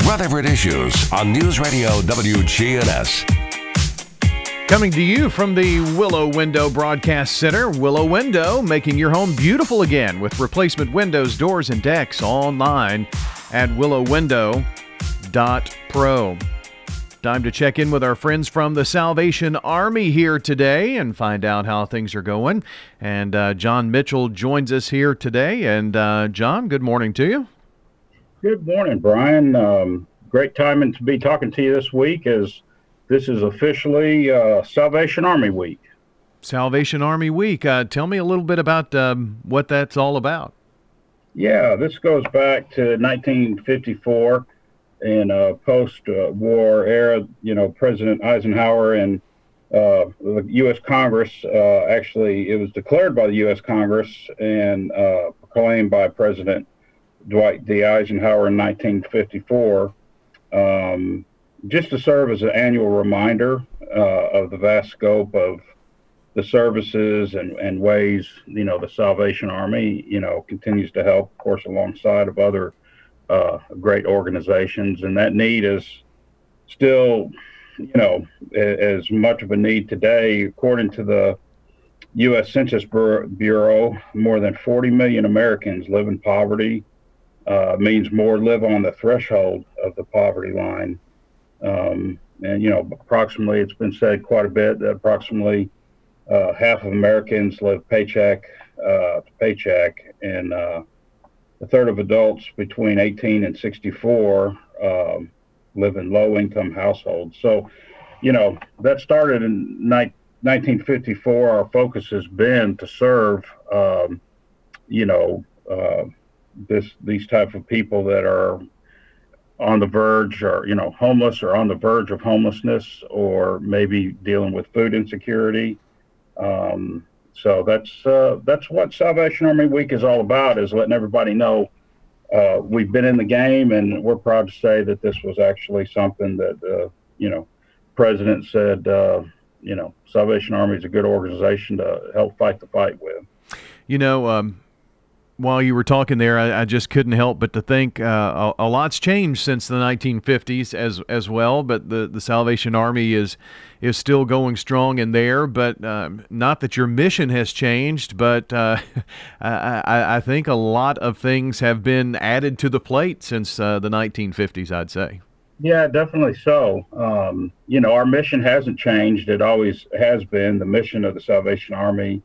Rutherford Issues on News Radio WGNS. Coming to you from the Willow Window Broadcast Center, Willow Window, making your home beautiful again with replacement windows, doors, and decks online at willowwindow.pro. Time to check in with our friends from the Salvation Army here today and find out how things are going. And uh, John Mitchell joins us here today. And uh, John, good morning to you. Good morning, Brian. Um, great timing to be talking to you this week as this is officially uh, Salvation Army Week. Salvation Army Week. Uh, tell me a little bit about um, what that's all about. Yeah, this goes back to 1954 in a post-war era. You know, President Eisenhower and uh, the U.S. Congress uh, actually it was declared by the U.S. Congress and uh, proclaimed by President Dwight D. Eisenhower in 1954, um, just to serve as an annual reminder uh, of the vast scope of the services and, and ways, you know, the Salvation Army, you know, continues to help, of course, alongside of other uh, great organizations. And that need is still, you know, as much of a need today, according to the U.S. Census Bureau, more than 40 million Americans live in poverty uh, means more live on the threshold of the poverty line. Um, and, you know, approximately, it's been said quite a bit that approximately uh, half of Americans live paycheck uh, to paycheck, and uh, a third of adults between 18 and 64 um, live in low income households. So, you know, that started in ni- 1954. Our focus has been to serve, um, you know, uh, this these type of people that are on the verge or you know homeless or on the verge of homelessness or maybe dealing with food insecurity. Um, so that's uh, that's what salvation army week is all about is letting everybody know uh, we've been in the game and we're proud to say that this was actually something that uh, you know president said uh, you know salvation army is a good organization to help fight the fight with. You know um while you were talking there, I, I, just couldn't help but to think uh, a, a, lot's changed since the 1950s as as well. But the, the Salvation Army is is still going strong in there. But um, not that your mission has changed, but uh, I, I, think a lot of things have been added to the plate since uh, the 1950s. I'd say. Yeah, definitely so. Um, you know, our mission hasn't changed. It always has been the mission of the Salvation Army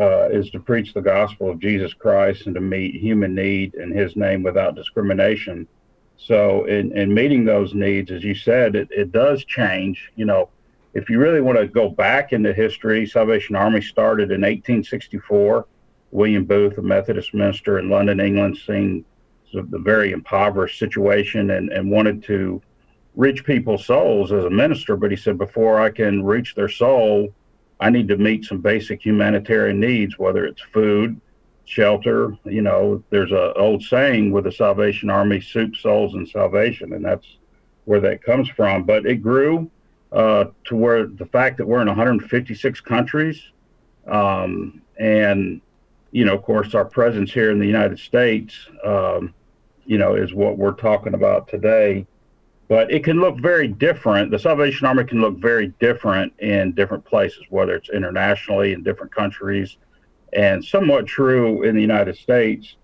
uh, is to preach the gospel of Jesus Christ and to meet human need in His name without discrimination. So, in, in meeting those needs, as you said, it, it does change. You know, if you really want to go back into history, Salvation Army started in 1864. William Booth, a Methodist minister in London, England, seeing the very impoverished situation and, and wanted to reach people's souls as a minister. But he said, before I can reach their soul, I need to meet some basic humanitarian needs, whether it's food, shelter. You know, there's a old saying with the Salvation Army: "Soup, souls, and salvation," and that's where that comes from. But it grew uh, to where the fact that we're in 156 countries, um, and you know, of course, our presence here in the United States, um, you know, is what we're talking about today but it can look very different. The Salvation Army can look very different in different places, whether it's internationally in different countries, and somewhat true in the United States.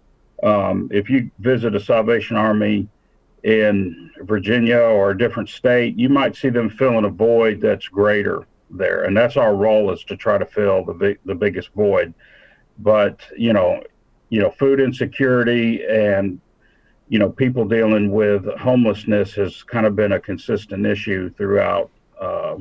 Um, if you visit a Salvation Army in Virginia or a different state, you might see them filling a void that's greater there, and that's our role is to try to fill the big, the biggest void. But you know, you know, food insecurity and you know, people dealing with homelessness has kind of been a consistent issue throughout uh,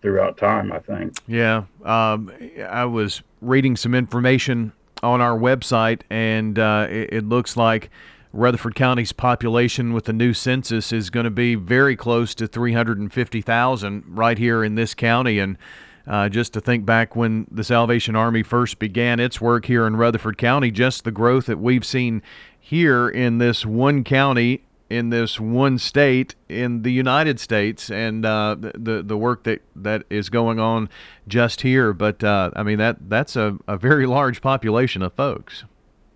throughout time. I think. Yeah, um, I was reading some information on our website, and uh, it, it, looks like Rutherford County's population with the new census is going to be very close to 350,000 right here in this county, and. Uh, just to think back when the Salvation Army first began its work here in Rutherford County, just the growth that we've seen here in this one county in this one state in the United States and uh, the the work that, that is going on just here. But uh, I mean that that's a, a very large population of folks.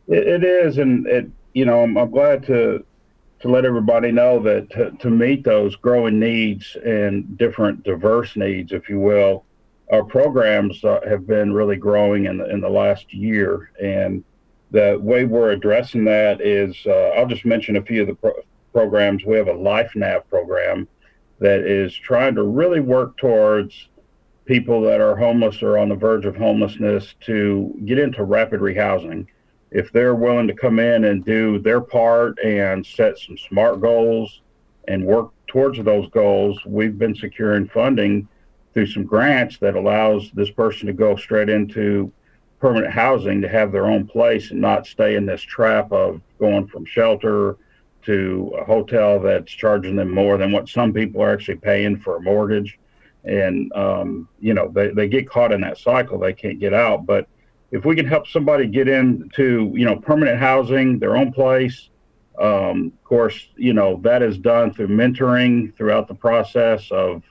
it, it is, and it you know I'm, I'm, glad to to let everybody know that to, to meet those growing needs and different diverse needs, if you will, our programs uh, have been really growing in the, in the last year. And the way we're addressing that is uh, I'll just mention a few of the pro- programs. We have a LifeNav program that is trying to really work towards people that are homeless or on the verge of homelessness to get into rapid rehousing. If they're willing to come in and do their part and set some SMART goals and work towards those goals, we've been securing funding through some grants that allows this person to go straight into permanent housing to have their own place and not stay in this trap of going from shelter to a hotel that's charging them more than what some people are actually paying for a mortgage. And, um, you know, they, they get caught in that cycle. They can't get out. But if we can help somebody get into, you know, permanent housing, their own place, um, of course, you know, that is done through mentoring throughout the process of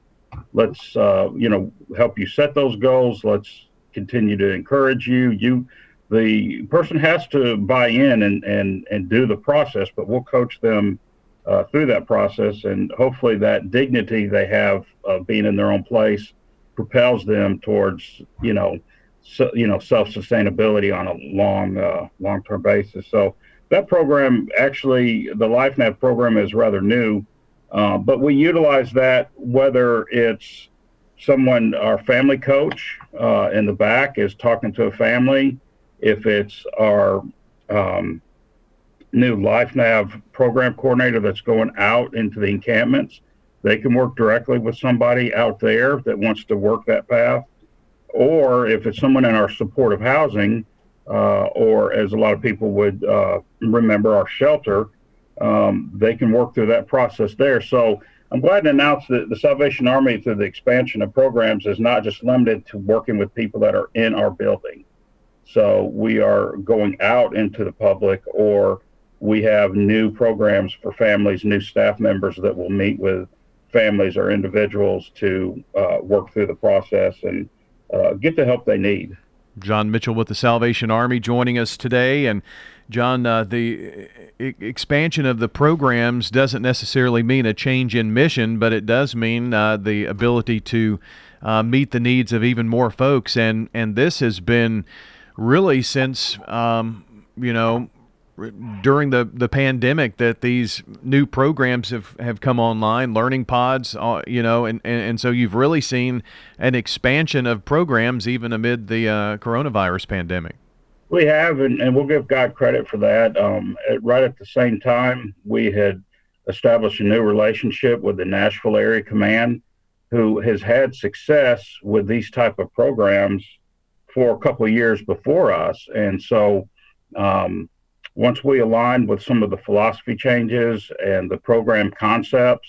let's, uh, you know, help you set those goals. Let's continue to encourage you. You, the person has to buy in and and and do the process, but we'll coach them uh, through that process, and hopefully that dignity they have of being in their own place propels them towards you know so, you know self sustainability on a long uh, long term basis. So that program actually the LifeNav program is rather new, uh, but we utilize that whether it's someone, our family coach uh, in the back is talking to a family. If it's our um, new LifeNav program coordinator that's going out into the encampments, they can work directly with somebody out there that wants to work that path. Or if it's someone in our supportive housing, uh, or as a lot of people would uh, remember, our shelter, um, they can work through that process there. So I'm glad to announce that the Salvation Army, through the expansion of programs, is not just limited to working with people that are in our building. So we are going out into the public, or we have new programs for families, new staff members that will meet with families or individuals to uh, work through the process and uh, get the help they need. John Mitchell with the Salvation Army joining us today. And John, uh, the expansion of the programs doesn't necessarily mean a change in mission, but it does mean uh, the ability to uh, meet the needs of even more folks. And, and this has been really since, um, you know, during the, the pandemic that these new programs have, have come online, learning pods, uh, you know, and, and, and so you've really seen an expansion of programs even amid the uh, coronavirus pandemic. We have, and, and we'll give God credit for that. Um, at, right at the same time, we had established a new relationship with the Nashville Area Command, who has had success with these type of programs for a couple of years before us, and so um, once we aligned with some of the philosophy changes and the program concepts,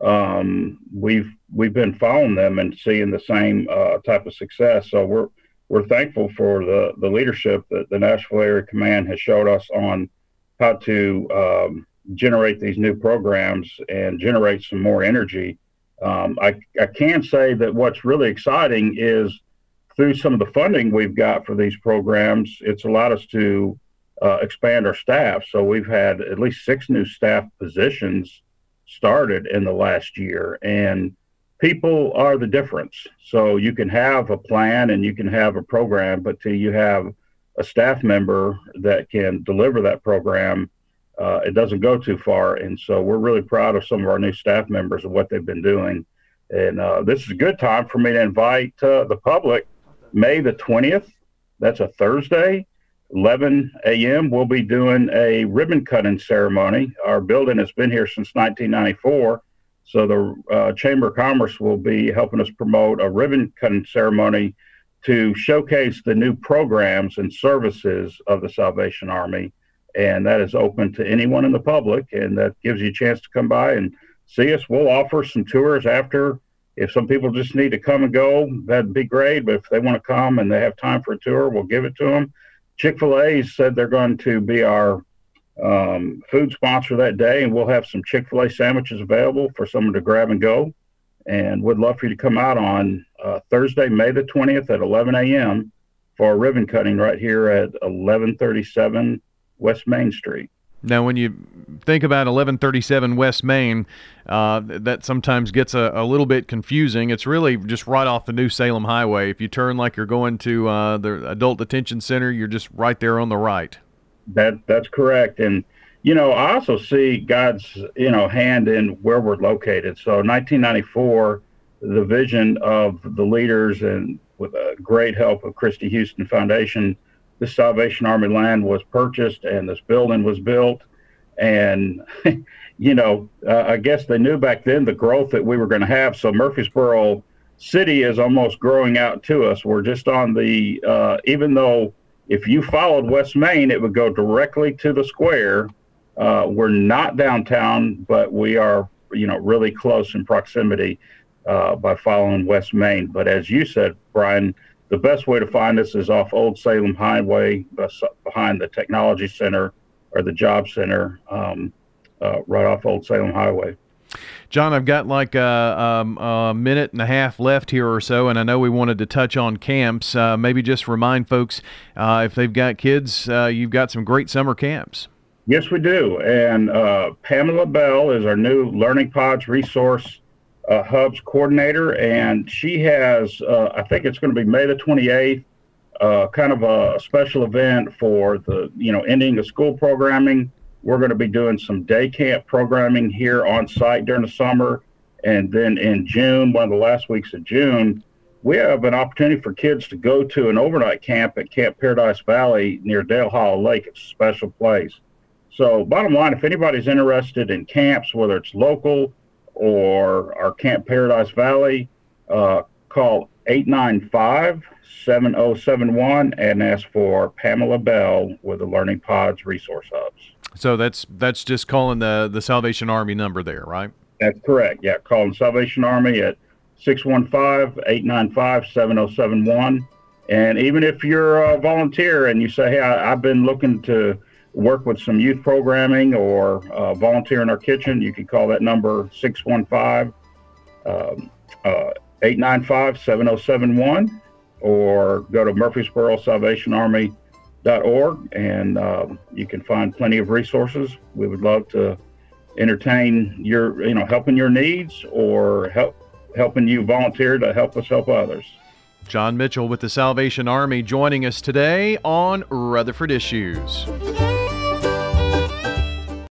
um, we've we've been following them and seeing the same uh, type of success. So we're we're thankful for the the leadership that the Nashville Area Command has showed us on how to um, generate these new programs and generate some more energy. Um, I, I can say that what's really exciting is through some of the funding we've got for these programs, it's allowed us to uh, expand our staff. So we've had at least six new staff positions started in the last year, and people are the difference. So you can have a plan and you can have a program, but till you have a staff member that can deliver that program, uh, it doesn't go too far. And so we're really proud of some of our new staff members and what they've been doing. And uh, this is a good time for me to invite uh, the public. May the 20th, that's a Thursday, 11 a.m., we'll be doing a ribbon cutting ceremony. Our building has been here since 1994. So the uh, Chamber of Commerce will be helping us promote a ribbon cutting ceremony to showcase the new programs and services of the Salvation Army. And that is open to anyone in the public, and that gives you a chance to come by and see us. We'll offer some tours after. If some people just need to come and go, that'd be great. But if they want to come and they have time for a tour, we'll give it to them. Chick fil A said they're going to be our um, food sponsor that day, and we'll have some Chick fil A sandwiches available for someone to grab and go. And would love for you to come out on uh, Thursday, May the 20th at 11 a.m. for a ribbon cutting right here at 1137 West Main Street. Now, when you think about 1137 West Main, uh, that sometimes gets a, a, little bit confusing. It's really just right off the New Salem Highway. If you turn like you're going to uh, the Adult Detention Center, you're just right there on the right. That that's correct, and you know I also see God's you know hand in where we're located. So 1994, the vision of the leaders and with a great help of Christy Houston Foundation the Salvation Army land was purchased and this building was built. And, you know, uh, I guess they knew back then the growth that we were going to have. So Murfreesboro City is almost growing out to us. We're just on the, uh, even though if you followed West Main, it would go directly to the square. Uh, we're not downtown, but we are, you know, really close in proximity uh, by following West Main. But as you said, Brian, the best way to find us is off Old Salem Highway, behind the Technology Center or the Job Center, um, uh, right off Old Salem Highway. John, I've got like a, um, a, minute and a half left here or so, and I know we wanted to touch on camps. Uh, maybe just remind folks uh, if they've got kids, uh, you've got some great summer camps. Yes, we do. And uh, Pamela Bell is our new Learning Pods resource uh, Hubs coordinator, and she has, uh, I think it's going to be May the 28th, uh, kind of a special event for the, you know, ending of school programming. We're going to be doing some day camp programming here on site during the summer. And then in June, one of the last weeks of June, we have an opportunity for kids to go to an overnight camp at Camp Paradise Valley near Dale Hollow Lake. It's a special place. So, bottom line, if anybody's interested in camps, whether it's local, or our Camp Paradise Valley, uh, call 895 7071 and ask for Pamela Bell with the Learning Pods Resource Hubs. So that's that's just calling the, the Salvation Army number there, right? That's correct. Yeah, calling Salvation Army at 615 895 7071. And even if you're a volunteer and you say, hey, I, I've been looking to work with some youth programming or uh, volunteer in our kitchen, you can call that number 615 um, uh, 895 7071 or go to Murfreesboro Salvation Army.org and uh, you can find plenty of resources. We would love to entertain your, you know, helping your needs or help helping you volunteer to help us help others. John Mitchell with the Salvation Army joining us today on Rutherford Issues.